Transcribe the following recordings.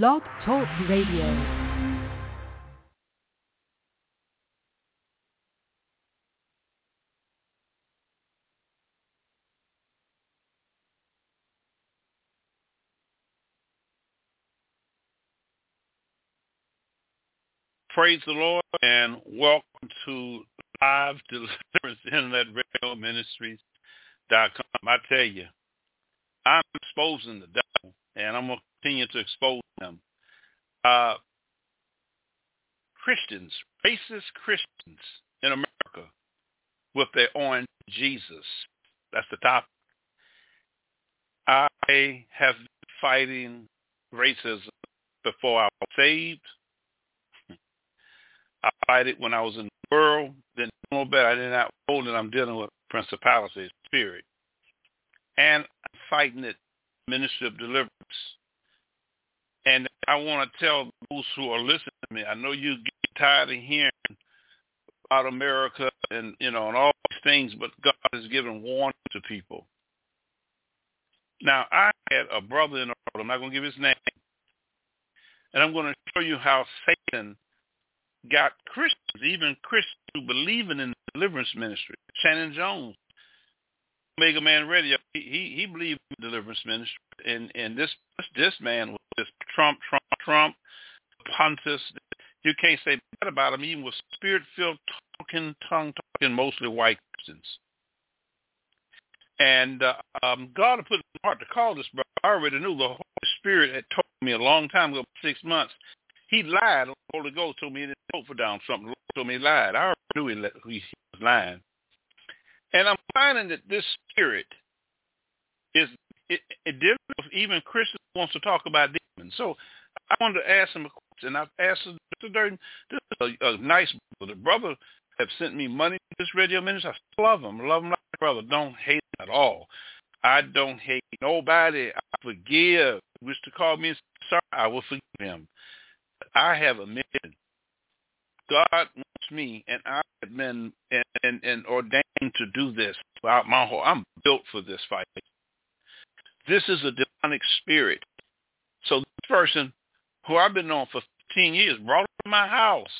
Blog Talk Radio. Praise the Lord and welcome to Live Deliverance Internet Radio Ministries. Dot com. I tell you, I'm exposing the and I'm going to continue to expose them. Uh, Christians, racist Christians in America, with their own Jesus. That's the topic. I have been fighting racism before I was saved. I fight it when I was in the world. Then no better. I did not know that I'm dealing with principalities, spirit. And I'm fighting it, ministry of deliverance. And I want to tell those who are listening to me, I know you get tired of hearing about America and, you know, and all these things, but God has given warning to people. Now, I had a brother in the world. I'm not going to give his name. And I'm going to show you how Satan got Christians, even Christians who believe in the deliverance ministry. Shannon Jones, Omega Man Radio, he he, he believed in deliverance ministry, and and this this man was this Trump Trump Trump Pontus. You can't say bad about him, even with spirit-filled talking, tongue talking, mostly white Christians. And uh, um, God put in my heart to call this brother. I already knew the Holy Spirit had told me a long time ago, six months. He lied. The Holy Ghost told me he didn't vote for Donald Trump. The Lord told me he lied. I already knew he, he was lying. And I'm finding that this spirit is it, it different even Christians wants to talk about demons. So I wanted to ask him a question. I've asked him, this is a, a nice brother. The brother have sent me money to this radio ministry. I love him. Love him like a brother. Don't hate him at all. I don't hate nobody. I forgive. Wish to call me sorry, I will forgive him. I have a mission. God wants me, and I have been and, and, and ordained to do this throughout my whole. I'm built for this fight. This is a demonic spirit. So this person, who I've been on for 15 years, brought him to my house,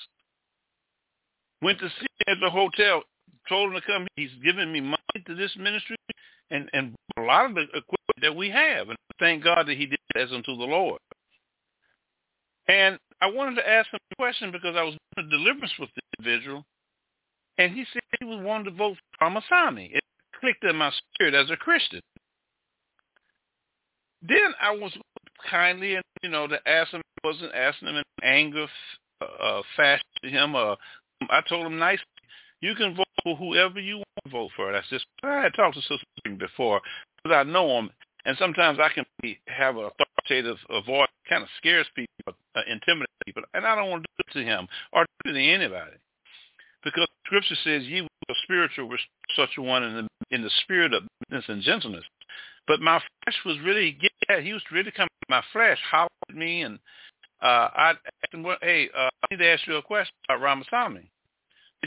went to see him at the hotel, told him to come. He's giving me money to this ministry and and a lot of the equipment that we have, and thank God that he did as unto the Lord. And I wanted to ask him a question because I was doing a deliverance with the individual, and he said he was wanting to vote for Ramaswamy. It clicked in my spirit as a Christian. Then I was kindly, and you know, to ask him, I wasn't asking him in anger, uh, fashion to him. Uh, I told him nicely, you can vote for whoever you want to vote for. That's just I had talked to Sister before because I know him, and sometimes I can be, have an authoritative voice, kind of scares people, uh, intimidates people, and I don't want to do it to him or do it to anybody, because Scripture says, "Ye were spiritual with such a one in the in the spirit of meekness and gentleness." But my flesh was really, yeah, he was really coming. My flesh hollered at me, and uh, I asked him, well, "Hey, uh, I need to ask you a question about Ramaswamy."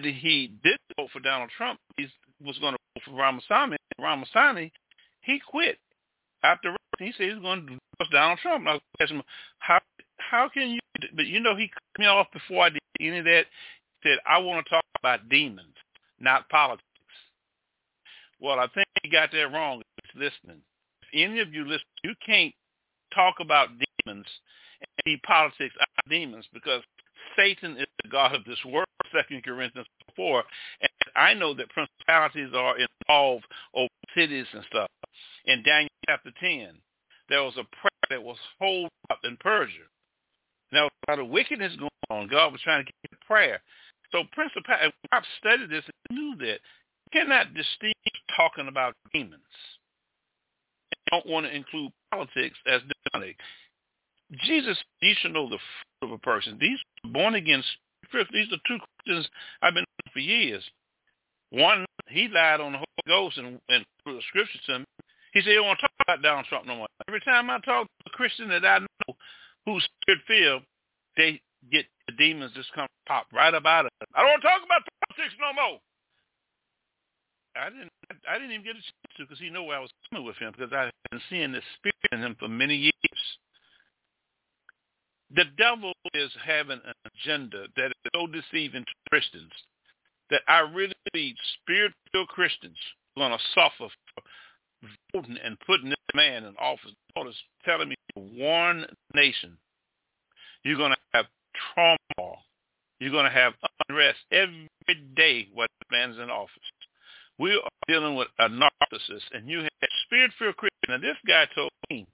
He did vote for Donald Trump. He was going to vote for Ramaswamy. Ramaswamy, he quit he said he's going to divorce Donald Trump. And I was asking him, how how can you? But you know, he cut me off before I did any of that. He said, I want to talk about demons, not politics. Well, I think he got that wrong. He's listening. If any of you listen, you can't talk about demons and be politics out demons because Satan is the God of this world, Second Corinthians 4. And I know that principalities are involved over cities and stuff. In Daniel chapter 10, there was a prayer that was hold up in Persia. Now, a lot of wickedness going on. God was trying to get the prayer. So principality, I've studied this and knew that you cannot distinguish talking about demons. You don't want to include politics as demonic. Jesus, you should know the fruit of a person. These born again these are two Christians I've been for years. One, he lied on the Holy Ghost and, and through the scriptures to me. He said he don't want to talk about Donald Trump no more. Every time I talk to a Christian that I know who's spirit filled, they get the demons just come pop right up out of them. I don't want to talk about politics no more. I didn't. I didn't even get a chance to because he knew where I was coming with him because I've been seeing this spirit in him for many years. The devil is having an agenda that is so deceiving to Christians that I really believe spirit-filled Christians are going to suffer for voting and putting this man in office. God is telling me to warn nation. You're going to have trauma. You're going to have unrest every day while the man's in office. We are dealing with a narcissist, and you have spirit-filled Christians. And this guy told me,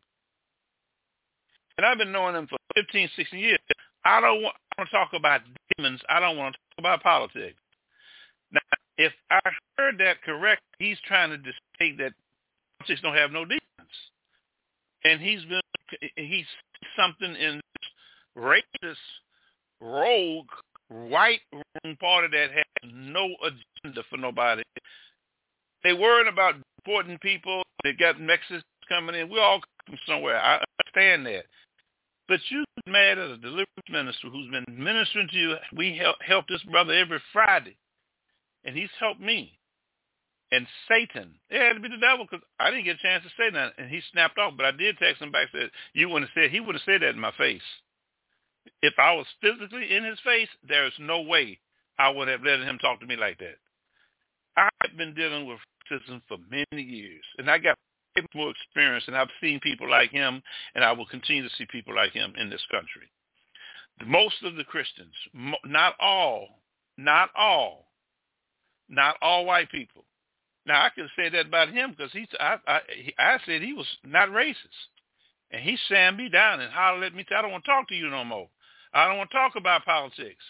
and I've been knowing him for 15, 16 years, I don't want to talk about demons. I don't want to talk about politics. Now, if I heard that correct, he's trying to state that politics don't have no demons. And he's been, he's something in this racist, rogue, white party that has no agenda for nobody. They worried about deporting people. They got Mexicans coming in. We all come from somewhere. I understand that. But you mad at a deliverance minister who's been ministering to you. We help help this brother every Friday, and he's helped me. And Satan, it had to be the devil because I didn't get a chance to say that, and he snapped off. But I did text him back said you wouldn't have said he would have said that in my face. If I was physically in his face, there is no way I would have let him talk to me like that. I've been dealing with racism for many years, and I got more experience, and I've seen people like him, and I will continue to see people like him in this country. Most of the Christians, not all, not all, not all white people. Now I can say that about him because he's I, I I said he was not racist, and he slammed me down and hollered at me. I don't want to talk to you no more. I don't want to talk about politics.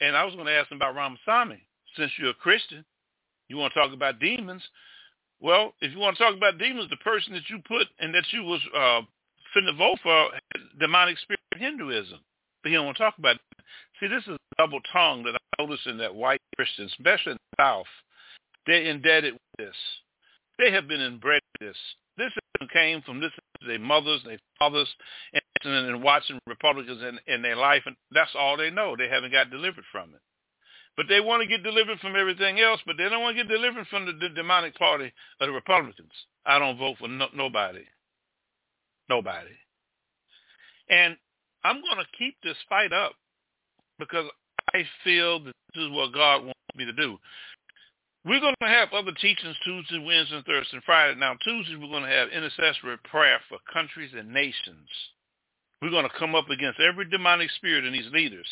And I was going to ask him about Ramaswamy. Since you're a Christian, you want to talk about demons. Well, if you want to talk about demons, the person that you put and that you was uh, finna vote for demonic spirit Hinduism. But he don't want to talk about it. See, this is a double tongue that I notice in that white Christians, especially in the South. They're indebted with this. They have been inbred with this. This came from this their mothers, their fathers, and, and watching Republicans in, in their life, and that's all they know. They haven't got delivered from it. But they want to get delivered from everything else, but they don't want to get delivered from the, the demonic party of the Republicans. I don't vote for no, nobody. Nobody. And I'm going to keep this fight up because I feel that this is what God wants me to do. We're going to have other teachings Tuesday, Wednesday, Thursday, and Friday. Now, Tuesday, we're going to have intercessory prayer for countries and nations. We're going to come up against every demonic spirit in these leaders.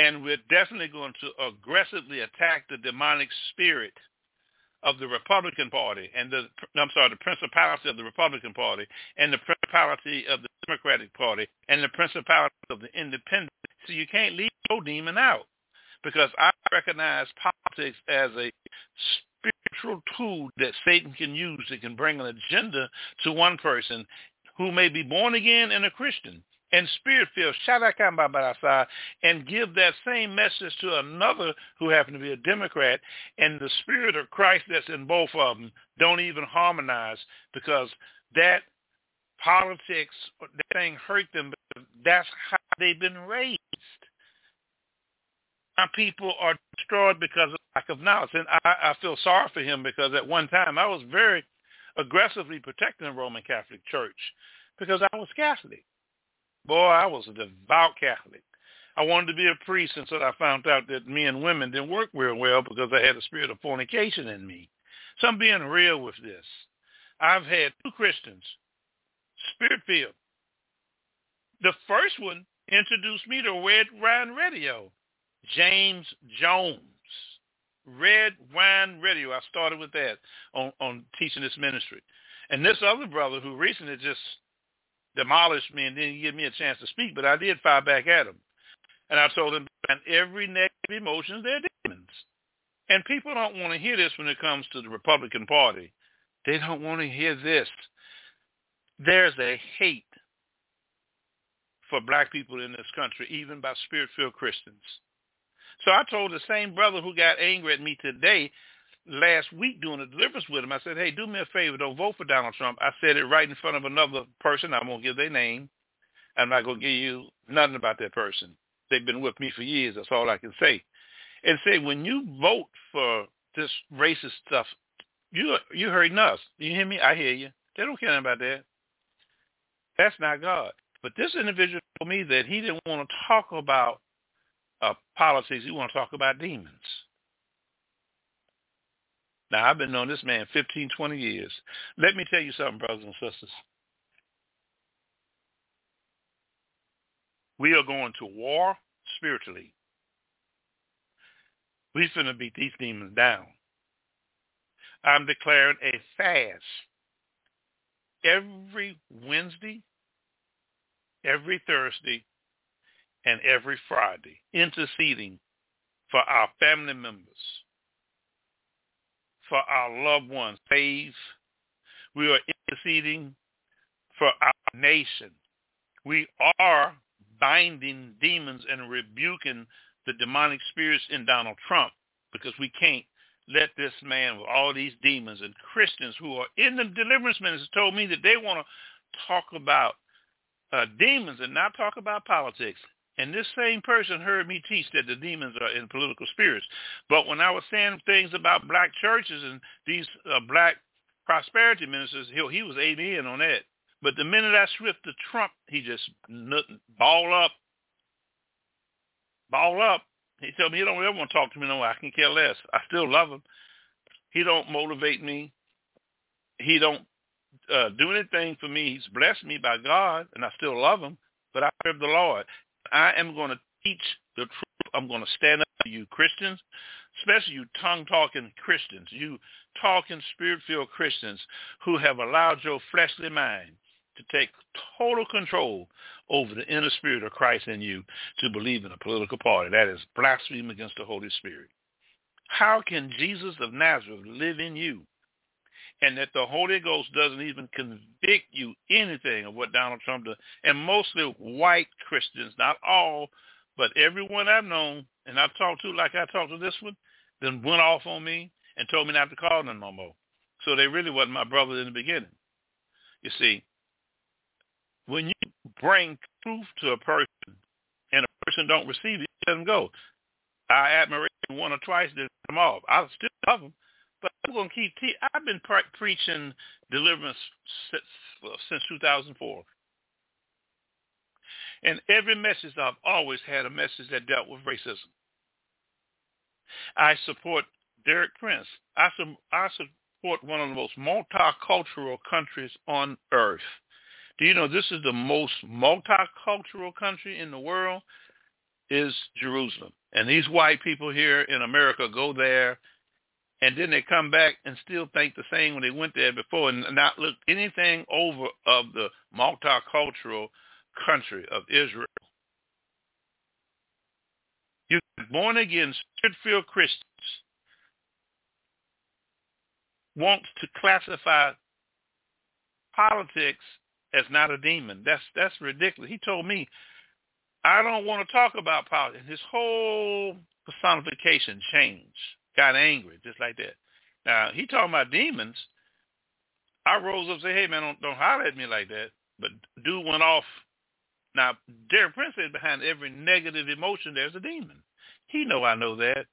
And we're definitely going to aggressively attack the demonic spirit of the Republican Party and the, I'm sorry, the principality of the Republican Party and the principality of the Democratic Party and the principality of the Independent. So you can't leave no demon out because I recognize politics as a spiritual tool that Satan can use that can bring an agenda to one person who may be born again and a Christian and spirit-filled, and give that same message to another who happen to be a Democrat, and the spirit of Christ that's in both of them don't even harmonize because that politics, thing hurt them. That's how they've been raised. Our people are destroyed because of lack of knowledge. And I, I feel sorry for him because at one time I was very aggressively protecting the Roman Catholic Church because I was Catholic. Boy, I was a devout Catholic. I wanted to be a priest until I found out that men and women didn't work real well because I had a spirit of fornication in me. So I'm being real with this. I've had two Christians, spirit-filled. The first one introduced me to Red Wine Radio, James Jones. Red Wine Radio. I started with that on, on teaching this ministry. And this other brother who recently just demolished me and didn't give me a chance to speak, but I did fire back at him. And I told him, and every negative emotion, they're demons. And people don't want to hear this when it comes to the Republican Party. They don't want to hear this. There's a hate for black people in this country, even by spirit-filled Christians. So I told the same brother who got angry at me today, last week doing a deliverance with him. I said, hey, do me a favor. Don't vote for Donald Trump. I said it right in front of another person. I won't give their name. I'm not going to give you nothing about that person. They've been with me for years. That's all I can say. And say, when you vote for this racist stuff, you you hurting us. You hear me? I hear you. They don't care about that. That's not God. But this individual told me that he didn't want to talk about uh, politics. He wanted to talk about demons. Now, I've been knowing this man 15, 20 years. Let me tell you something, brothers and sisters. We are going to war spiritually. We're going to beat these demons down. I'm declaring a fast every Wednesday, every Thursday, and every Friday, interceding for our family members, for our loved ones, faith. We are interceding for our nation. We are binding demons and rebuking the demonic spirits in Donald Trump because we can't let this man with all these demons and Christians who are in the deliverance ministry told me that they want to talk about uh, demons and not talk about politics. And this same person heard me teach that the demons are in political spirits. But when I was saying things about black churches and these uh, black prosperity ministers, he, he was amen on that. But the minute I swift to Trump, he just ball up, ball up. He told me he don't ever want to talk to me no more. I can care less. I still love him. He don't motivate me. He don't uh, do anything for me. He's blessed me by God, and I still love him. But I serve the Lord. I am going to teach the truth. I'm going to stand up to you Christians, especially you tongue-talking Christians, you talking spirit-filled Christians who have allowed your fleshly mind to take total control over the inner spirit of Christ in you to believe in a political party. That is blasphemy against the Holy Spirit. How can Jesus of Nazareth live in you and that the Holy Ghost doesn't even convict you anything of what Donald Trump does? And mostly white Christians, not all, but everyone I've known and I've talked to like I talked to this one, then went off on me and told me not to call them no more. So they really wasn't my brothers in the beginning. You see, when you bring truth to a person and a person don't receive it, let them go. I admire one or twice, then them off. I still love them, I'm to keep. Te- I've been pre- preaching deliverance since, since 2004. And every message I've always had a message that dealt with racism. I support Derek Prince. I, su- I support one of the most multicultural countries on earth. Do you know this is the most multicultural country in the world? Is Jerusalem. And these white people here in America go there and then they come back and still think the same when they went there before and not look anything over of the multicultural country of Israel. You born again, spirit-filled Christians want to classify politics as not a demon. That's that's ridiculous. He told me, I don't want to talk about politics. His whole personification changed, got angry, just like that. Now he talking about demons. I rose up and said, "Hey man, don't don't holler at me like that." But dude went off. Now Derek Prince said behind every negative emotion there's a demon. He know I know that.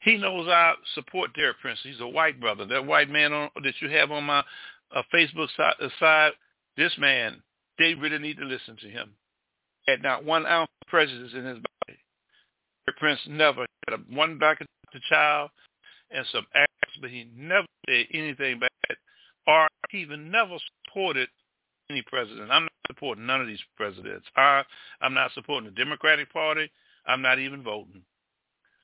He knows I support Derek Prince. He's a white brother. That white man on, that you have on my uh, Facebook side, side this man, they really need to listen to him. Had not one ounce of prejudice in his body. Derek Prince never had a one back of the child and some acts, but he never said anything bad or even never supported any president. I'm not supporting none of these presidents. I, I'm not supporting the Democratic Party. I'm not even voting.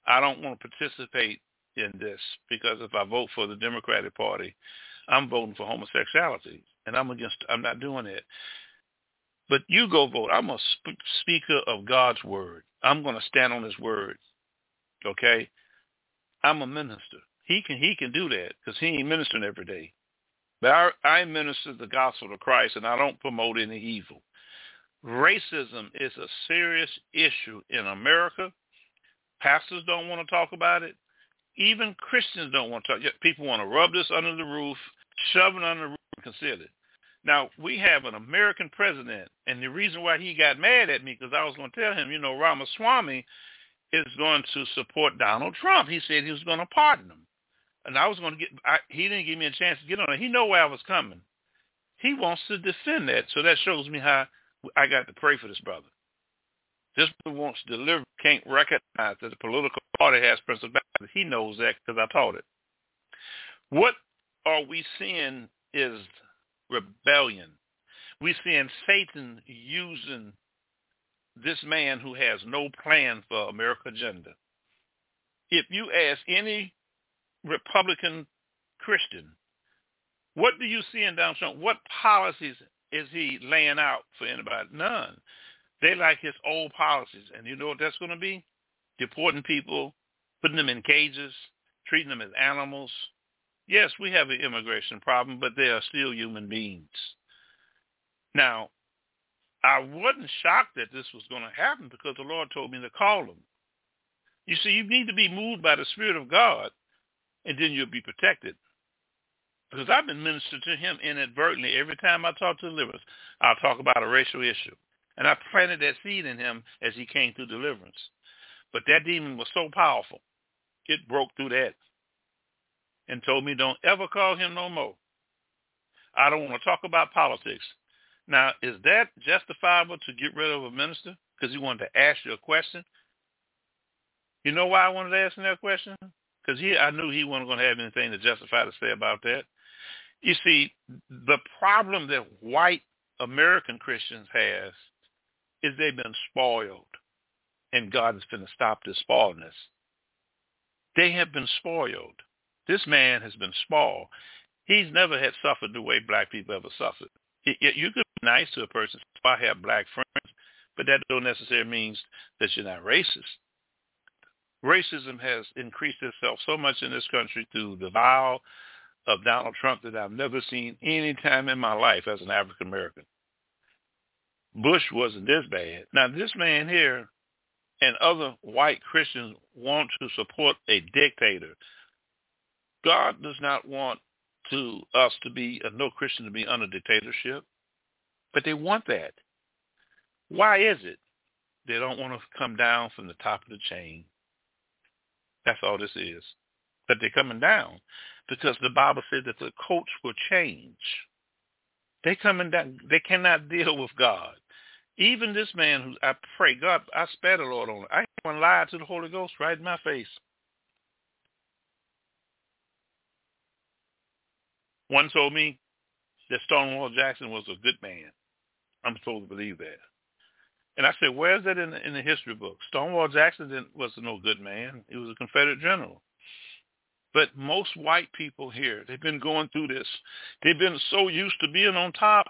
I don't want to participate in this because if I vote for the Democratic Party, I'm voting for homosexuality and I'm against. I'm not doing it. But you go vote. I'm a sp- speaker of God's word. I'm going to stand on His word. Okay, I'm a minister. He can he can do that because he ain't ministering every day. But I, I minister the gospel of Christ, and I don't promote any evil. Racism is a serious issue in America. Pastors don't want to talk about it. Even Christians don't want to talk. People want to rub this under the roof, shove it under the roof, and conceal it. Now, we have an American president, and the reason why he got mad at me, because I was going to tell him, you know, Ramaswamy is going to support Donald Trump. He said he was going to pardon him. And I was going to get, I, he didn't give me a chance to get on it. He know where I was coming. He wants to defend that. So that shows me how I got to pray for this brother. This brother wants to deliver, can't recognize that the political party has principalities. He knows that because I taught it. What are we seeing is rebellion. We're seeing Satan using this man who has no plan for America agenda. If you ask any Republican Christian, what do you see in Donald Trump? What policies is he laying out for anybody? None. They like his old policies. And you know what that's going to be? Deporting people, putting them in cages, treating them as animals. Yes, we have an immigration problem, but they are still human beings. Now, I wasn't shocked that this was going to happen because the Lord told me to call them. You see, you need to be moved by the Spirit of God, and then you'll be protected. Because I've been ministered to him inadvertently. Every time I talk to deliverance, I'll talk about a racial issue. And I planted that seed in him as he came through deliverance. But that demon was so powerful, it broke through that and told me don't ever call him no more. I don't want to talk about politics. Now, is that justifiable to get rid of a minister because he wanted to ask you a question? You know why I wanted to ask him that question? Because he, I knew he wasn't going to have anything to justify to say about that. You see, the problem that white American Christians has is they've been spoiled, and God is going to stop this spoiledness. They have been spoiled. This man has been spoiled. He's never had suffered the way black people ever suffered. You could nice to a person. So I have black friends, but that don't necessarily mean that you're not racist. Racism has increased itself so much in this country through the vow of Donald Trump that I've never seen any time in my life as an African American. Bush wasn't this bad. Now this man here and other white Christians want to support a dictator. God does not want to us to be no Christian to be under dictatorship, but they want that. Why is it? They don't want to come down from the top of the chain. That's all this is. But they're coming down because the Bible said that the coach will change. They coming down. They cannot deal with God. Even this man who I pray, God, I spare the Lord on. I even lied to the Holy Ghost right in my face. One told me that Stonewall Jackson was a good man. I'm supposed to believe that. And I said, where's that in the, in the history book? Stonewall Jackson was no good man. He was a Confederate general. But most white people here, they've been going through this. They've been so used to being on top.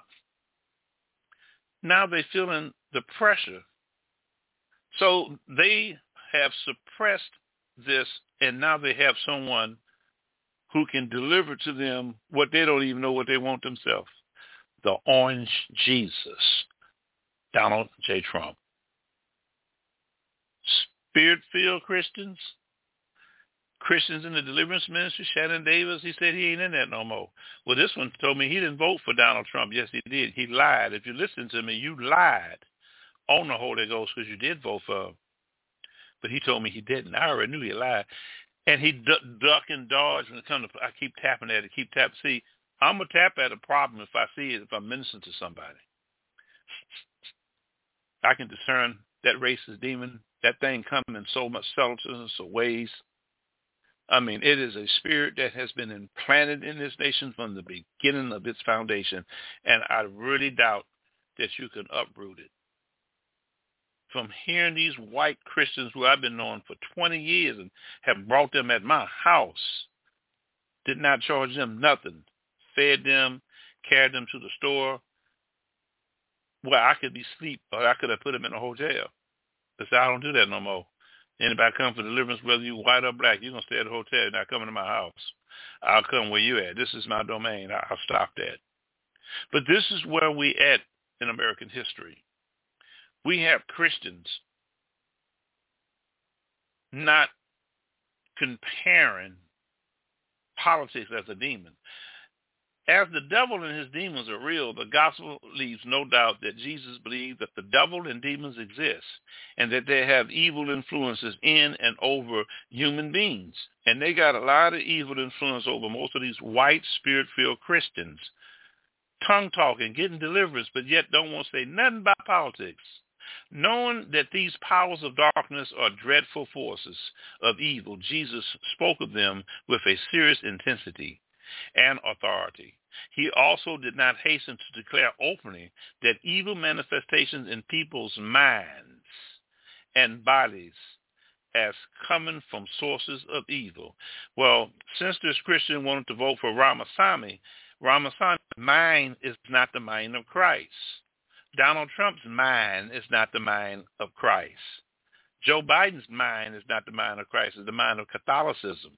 Now they're feeling the pressure. So they have suppressed this, and now they have someone who can deliver to them what they don't even know what they want themselves. The orange Jesus, Donald J. Trump. Spirit-filled Christians, Christians in the deliverance ministry, Shannon Davis, he said he ain't in that no more. Well, this one told me he didn't vote for Donald Trump. Yes, he did. He lied. If you listen to me, you lied on the Holy Ghost because you did vote for him. But he told me he didn't. I already knew he lied and he duck, duck and dodge when it comes to. I keep tapping at it, keep tapping. See, I'm gonna tap at a problem if I see it. If I'm ministering to somebody, I can discern that racist demon. That thing coming in so much subtleness of ways. I mean, it is a spirit that has been implanted in this nation from the beginning of its foundation, and I really doubt that you can uproot it from hearing these white Christians who I've been knowing for 20 years and have brought them at my house, did not charge them nothing, fed them, carried them to the store, where I could be asleep or I could have put them in a hotel. But I don't do that no more. Anybody come for deliverance, whether you white or black, you're going to stay at a hotel. You're not coming to my house. I'll come where you at. This is my domain. I'll stop that. But this is where we at in American history we have Christians not comparing politics as a demon. As the devil and his demons are real, the gospel leaves no doubt that Jesus believed that the devil and demons exist and that they have evil influences in and over human beings. And they got a lot of evil influence over most of these white spirit-filled Christians tongue talking, getting deliverance, but yet don't want to say nothing about politics. Knowing that these powers of darkness are dreadful forces of evil, Jesus spoke of them with a serious intensity and authority. He also did not hasten to declare openly that evil manifestations in people's minds and bodies as coming from sources of evil. Well, since this Christian wanted to vote for Ramaswamy, Ramaswamy's mind is not the mind of Christ. Donald Trump's mind is not the mind of Christ. Joe Biden's mind is not the mind of Christ, it's the mind of Catholicism.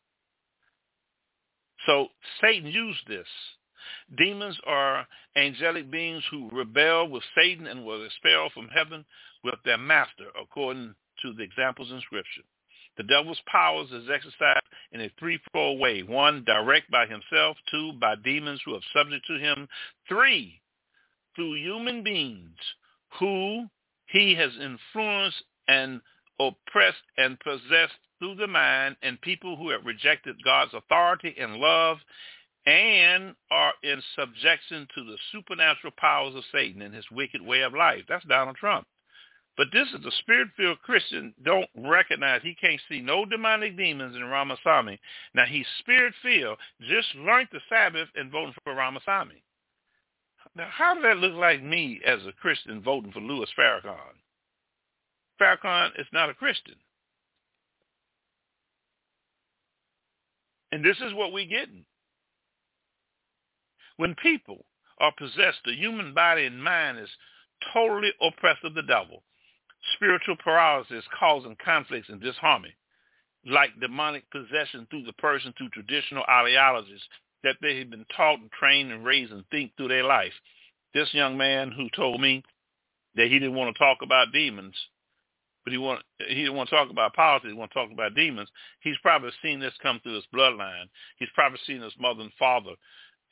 So Satan used this. Demons are angelic beings who rebel with Satan and were expelled from heaven with their master, according to the examples in Scripture. The devil's powers is exercised in a threefold way. One, direct by himself. Two, by demons who are subject to him. Three, through human beings who he has influenced and oppressed and possessed through the mind and people who have rejected God's authority and love and are in subjection to the supernatural powers of Satan and his wicked way of life. That's Donald Trump. But this is a spirit-filled Christian don't recognize he can't see no demonic demons in Ramaswamy. Now he's spirit-filled, just learned the Sabbath and voting for Ramaswamy. Now how does that look like me as a Christian voting for Louis Farrakhan? Farrakhan is not a Christian. And this is what we're getting. When people are possessed, the human body and mind is totally oppressed of the devil spiritual paralysis causing conflicts and disharmony, like demonic possession through the person through traditional ideologies that they have been taught and trained and raised and think through their life. This young man who told me that he didn't want to talk about demons, but he want he didn't want to talk about politics, he want to talk about demons. He's probably seen this come through his bloodline. He's probably seen his mother and father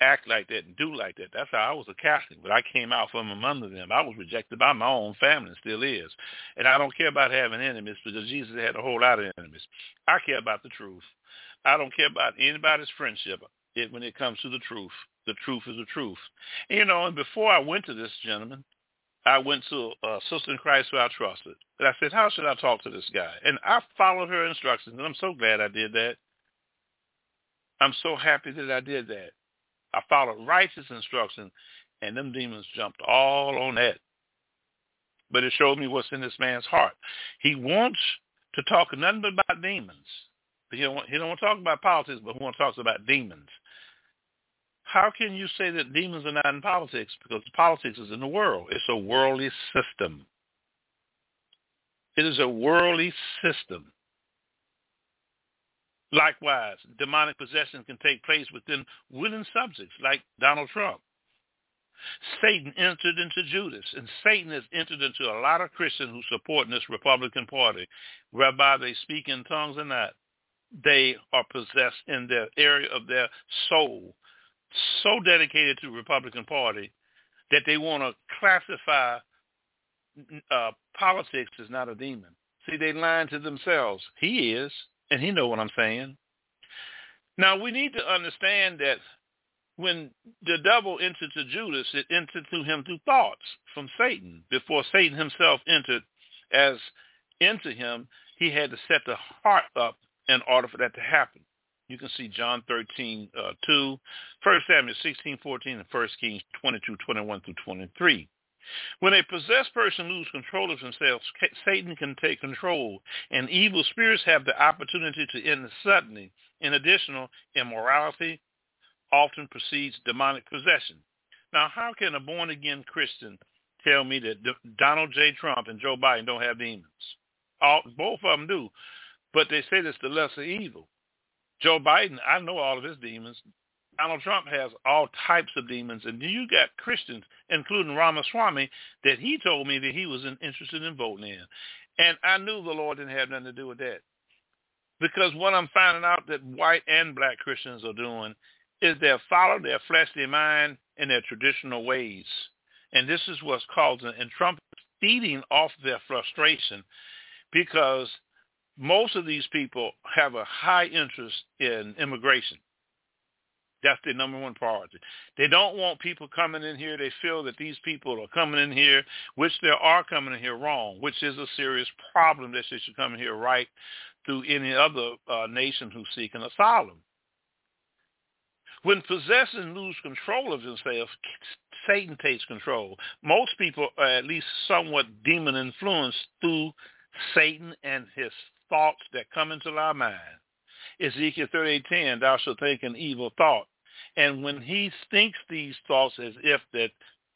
act like that and do like that. That's how I was a Catholic, but I came out from among them. I was rejected by my own family and still is. And I don't care about having enemies because Jesus had a whole lot of enemies. I care about the truth. I don't care about anybody's friendship it, when it comes to the truth. The truth is the truth. And, you know, and before I went to this gentleman, I went to a sister in Christ who I trusted. And I said, how should I talk to this guy? And I followed her instructions, and I'm so glad I did that. I'm so happy that I did that. I followed righteous instructions, and them demons jumped all on that. But it showed me what's in this man's heart. He wants to talk nothing but about demons. He don't, want, he don't want to talk about politics, but he wants to talk about demons. How can you say that demons are not in politics? Because politics is in the world. It's a worldly system. It is a worldly system. Likewise, demonic possession can take place within willing subjects like Donald Trump. Satan entered into Judas, and Satan has entered into a lot of Christians who support this Republican Party, whereby they speak in tongues or not. They are possessed in their area of their soul, so dedicated to the Republican Party that they want to classify uh, politics as not a demon. See, they lying to themselves. He is. And he know what I'm saying. Now we need to understand that when the devil entered to Judas, it entered to him through thoughts from Satan. Before Satan himself entered as into him, he had to set the heart up in order for that to happen. You can see John 13, uh, 2, 1 Samuel 16, 14, and 1 Kings 22, 21 through 23. When a possessed person loses control of themselves, Satan can take control, and evil spirits have the opportunity to end suddenly. In addition, immorality often precedes demonic possession. Now, how can a born-again Christian tell me that Donald J. Trump and Joe Biden don't have demons? All, both of them do, but they say it's the lesser evil. Joe Biden, I know all of his demons. Donald Trump has all types of demons, and you got Christians, including Ramaswamy, that he told me that he was interested in voting in. And I knew the Lord didn't have nothing to do with that. Because what I'm finding out that white and black Christians are doing is they're following their fleshly mind and their traditional ways. And this is what's causing, and Trump is feeding off their frustration because most of these people have a high interest in immigration That's their number one priority. They don't want people coming in here. They feel that these people are coming in here, which they are coming in here wrong, which is a serious problem that they should come in here right through any other uh, nation who's seeking asylum. When possessors lose control of themselves, Satan takes control. Most people are at least somewhat demon influenced through Satan and his thoughts that come into our mind. Ezekiel 38:10, thou shalt think an evil thought. And when he thinks these thoughts as if that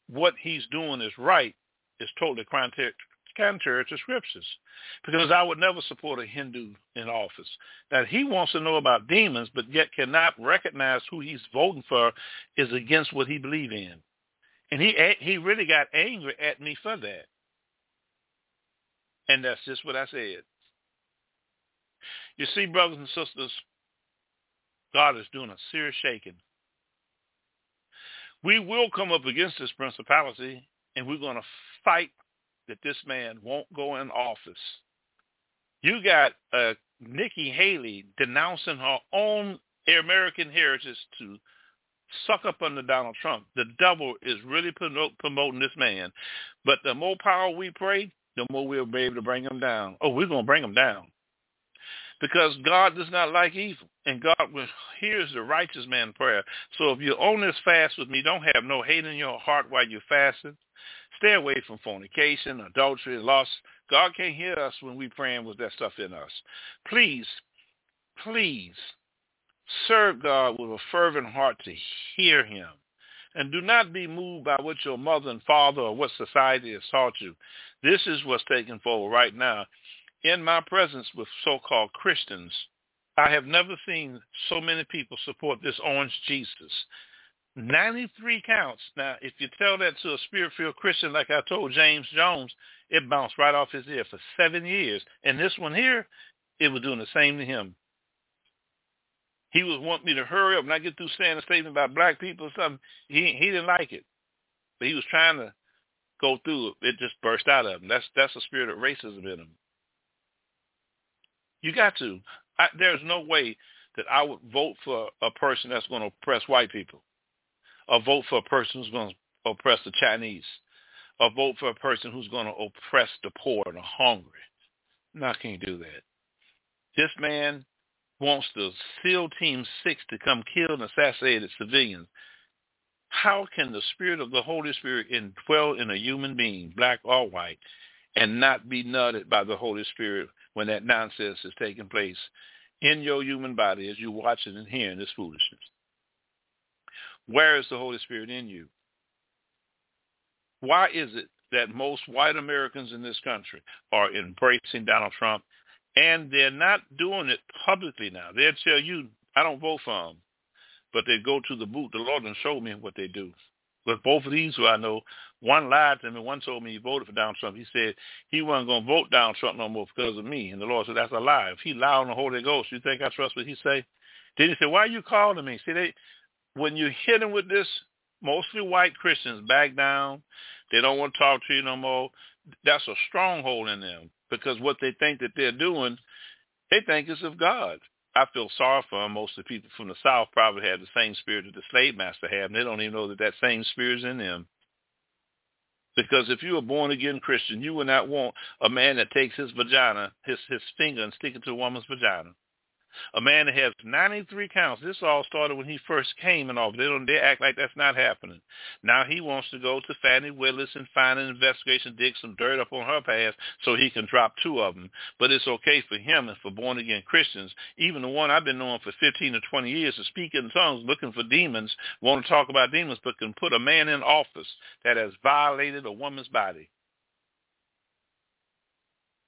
what he's doing is right, is totally contrary to scriptures. Because I would never support a Hindu in office. That he wants to know about demons, but yet cannot recognize who he's voting for is against what he believes in. And he he really got angry at me for that. And that's just what I said. You see, brothers and sisters, God is doing a serious shaking. We will come up against this principality, and we're going to fight that this man won't go in office. You got uh, Nikki Haley denouncing her own American heritage to suck up under Donald Trump. The devil is really promoting this man. But the more power we pray, the more we'll be able to bring him down. Oh, we're going to bring him down. Because God does not like evil. And God will, hears the righteous man prayer. So if you're on this fast with me, don't have no hate in your heart while you're fasting. Stay away from fornication, adultery, lust. God can't hear us when we're praying with that stuff in us. Please, please serve God with a fervent heart to hear him. And do not be moved by what your mother and father or what society has taught you. This is what's taking forward right now. In my presence with so-called Christians, I have never seen so many people support this orange Jesus. 93 counts. Now, if you tell that to a spirit-filled Christian like I told James Jones, it bounced right off his ear for seven years. And this one here, it was doing the same to him. He was wanting me to hurry up and I get through saying a statement about black people or something. He he didn't like it. But he was trying to go through it. It just burst out of him. That's that's a spirit of racism in him. You got to. I, there's no way that I would vote for a person that's going to oppress white people or vote for a person who's going to oppress the Chinese, or vote for a person who's going to oppress the poor and the hungry. No, I can't do that. This man wants the SEAL Team 6 to come kill and assassinate civilians. How can the spirit of the Holy Spirit indwell in a human being, black or white, and not be nutted by the Holy Spirit when that nonsense is taking place in your human body as you're watching and hearing this foolishness? Where is the Holy Spirit in you? Why is it that most white Americans in this country are embracing Donald Trump and they're not doing it publicly now? They'll tell you, I don't vote for him, but they go to the boot. The Lord and show me what they do. With both of these who I know, one lied to me, one told me he voted for Donald Trump. He said he wasn't going to vote Donald Trump no more because of me. And the Lord said, that's a lie. If he lied on the Holy Ghost, you think I trust what he say? Then he said, why are you calling me? See, they, when you hit them with this, mostly white Christians back down. They don't want to talk to you no more. That's a stronghold in them because what they think that they're doing, they think is of God. I feel sorry for them. Most of the people from the South probably have the same spirit that the slave master had, and they don't even know that that same spirit is in them. Because if you're a born again Christian, you would not want a man that takes his vagina, his his finger, and stick it to a woman's vagina. A man that has 93 counts. This all started when he first came in office. They don't they act like that's not happening. Now he wants to go to Fani Willis and find an investigation, dig some dirt up on her past so he can drop two of them. But it's okay for him and for born again Christians. Even the one I've been knowing for 15 or 20 years to speak in tongues, looking for demons, want to talk about demons, but can put a man in office that has violated a woman's body.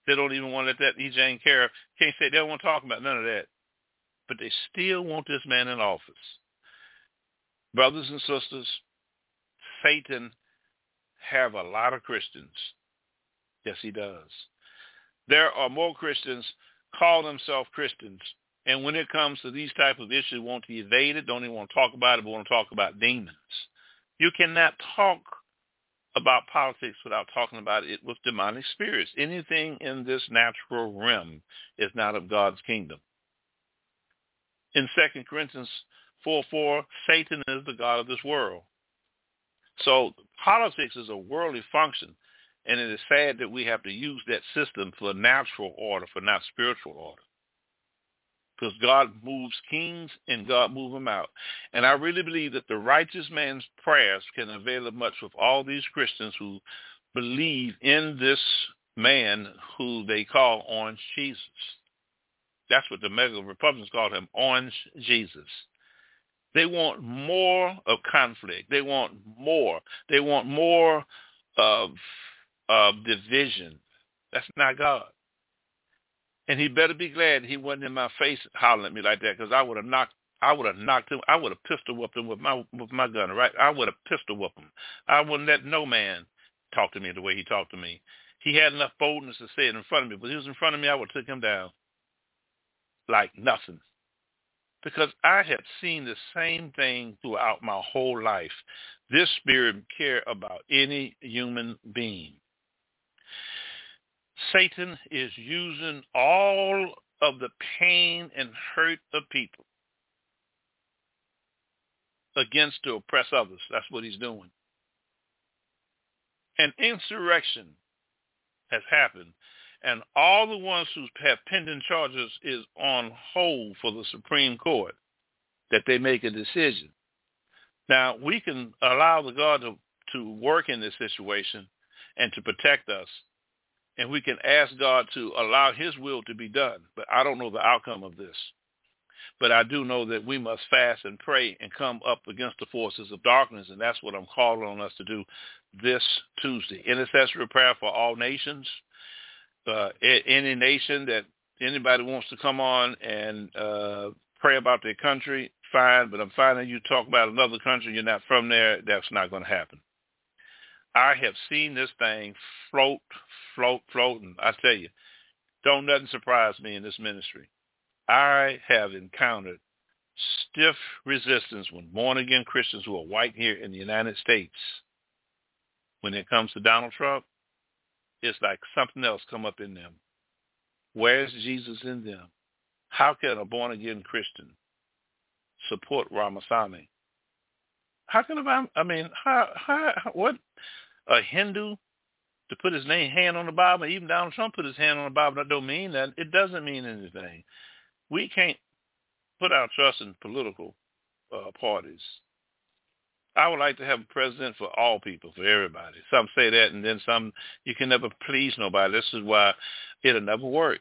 They don't even want to let that E. Jean Carroll. Can't say they don't want to talk about none of that but they still want this man in office. Brothers and sisters, Satan have a lot of Christians. Yes, he does. There are more Christians call themselves Christians, and when it comes to these type of issues, want to evade it, don't even want to talk about it, but want to talk about demons. You cannot talk about politics without talking about it with demonic spirits. Anything in this natural realm is not of God's kingdom in 2 Corinthians 4-4, Satan is the God of this world. So politics is a worldly function, and it is sad that we have to use that system for natural order, for not spiritual order. Because God moves kings and God moves them out. And I really believe that the righteous man's prayers can avail much with all these Christians who believe in this man who they call on Jesus. That's what the MAGA Republicans call him, Orange Jesus. They want more of conflict. They want more. They want more of, of division. That's not God. And he better be glad he wasn't in my face hollering at me like that because I would have knocked I would have knocked him. I would have pistol whipped him with my with my gun. Right? I would have pistol whipped him. I wouldn't let no man talk to me the way he talked to me. He had enough boldness to say it in front of me, but he was in front of me. I would have took him down like nothing because I had seen the same thing throughout my whole life. This spirit care about any human being. Satan is using all of the pain and hurt of people against to oppress others. That's what he's doing. An insurrection has happened, and all the ones who have pending charges is on hold for the Supreme Court that they make a decision. Now, we can allow the God to, to work in this situation and to protect us and we can ask God to allow his will to be done. But I don't know the outcome of this. But I do know that we must fast and pray and come up against the forces of darkness, and that's what I'm calling on us to do this Tuesday. Intercessory prayer for all nations. Uh, any nation that anybody wants to come on and uh, pray about their country, fine. But I'm finding you talk about another country, you're not from there, that's not going to happen. I have seen this thing float, float, floating. I tell you, don't nothing surprise me in this ministry. I have encountered stiff resistance when born-again Christians who are white here in the United States, when it comes to Donald Trump, it's like something else come up in them. Where's Jesus in them? How can a born-again Christian support Ramaswamy? How can I, I mean, how, how, what, a Hindu to put his name hand on the Bible, even Donald Trump put his hand on the Bible, that don't mean that. It doesn't mean anything. We can't put our trust in political uh, parties. I would like to have a president for all people, for everybody. Some say that, and then some. You can never please nobody. This is why it'll never work.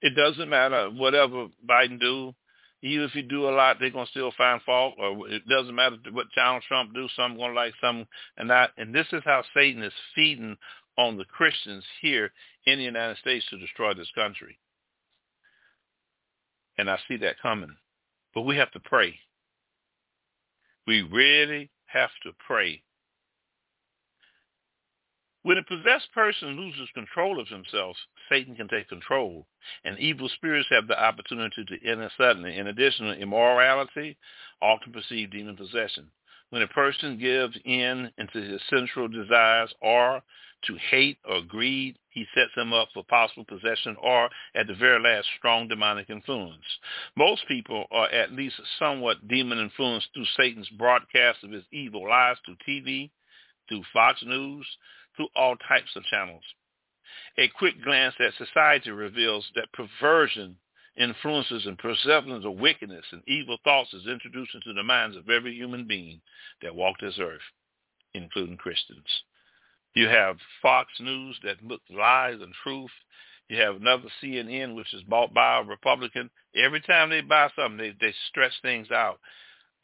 It doesn't matter whatever Biden do. Even if you do a lot, they're gonna still find fault, or it doesn't matter what Donald Trump do. Some gonna like some, and not. And this is how Satan is feeding on the Christians here in the United States to destroy this country. And I see that coming, but we have to pray. We really have to pray when a possessed person loses control of himself, Satan can take control, and evil spirits have the opportunity to enter suddenly. In addition, to immorality often precedes demon possession. When a person gives in into his sensual desires or to hate or greed, he sets him up for possible possession or, at the very last, strong demonic influence. Most people are at least somewhat demon influenced through Satan's broadcast of his evil lies through TV, through Fox News, through all types of channels. A quick glance at society reveals that perversion influences and perceptions of wickedness and evil thoughts is introduced into the minds of every human being that walked this earth, including Christians. You have Fox News that looks lies and truth. You have another CNN, which is bought by a Republican. Every time they buy something, they, they stretch things out.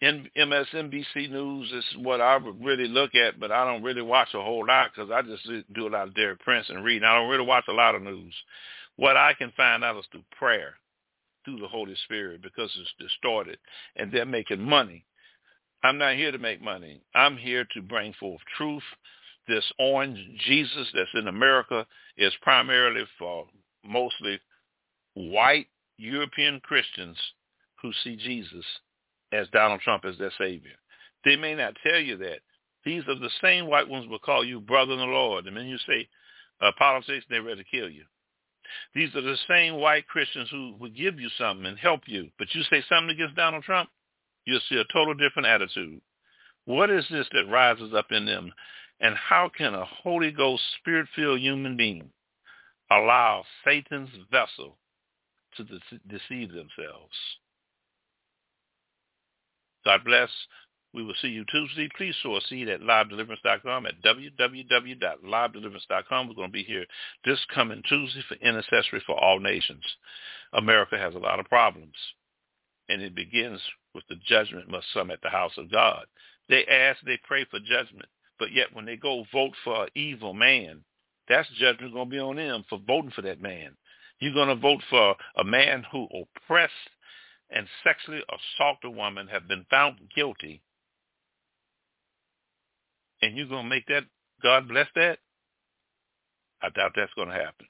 MSNBC News is what I would really look at, but I don't really watch a whole lot because I just do a lot of Derek Prince and reading. I don't really watch a lot of news. What I can find out is through prayer, through the Holy Spirit, because it's distorted, and they're making money. I'm not here to make money. I'm here to bring forth truth. This orange Jesus that's in America is primarily for mostly white European Christians who see Jesus as Donald Trump as their savior. They may not tell you that. These are the same white ones will call you brother in the Lord. And then you say uh, politics, they're ready to kill you. These are the same white Christians who would give you something and help you. But you say something against Donald Trump, You'll see a total different attitude. What is this that rises up in them? And how can a Holy Ghost, Spirit-filled human being allow Satan's vessel to de- deceive themselves? God bless. We will see you Tuesday. Please sow a seed at livedeliverance.com at www.livedeliverance.com. We're going to be here this coming Tuesday for intercessory for all nations. America has a lot of problems, and it begins with the judgment must come at the house of God. They ask, they pray for judgment, but yet when they go vote for an evil man, that's judgment going to be on them for voting for that man. You're going to vote for a man who oppressed and sexually assaulted a woman have been found guilty, and you're going to make that, God bless that? I doubt that's going to happen.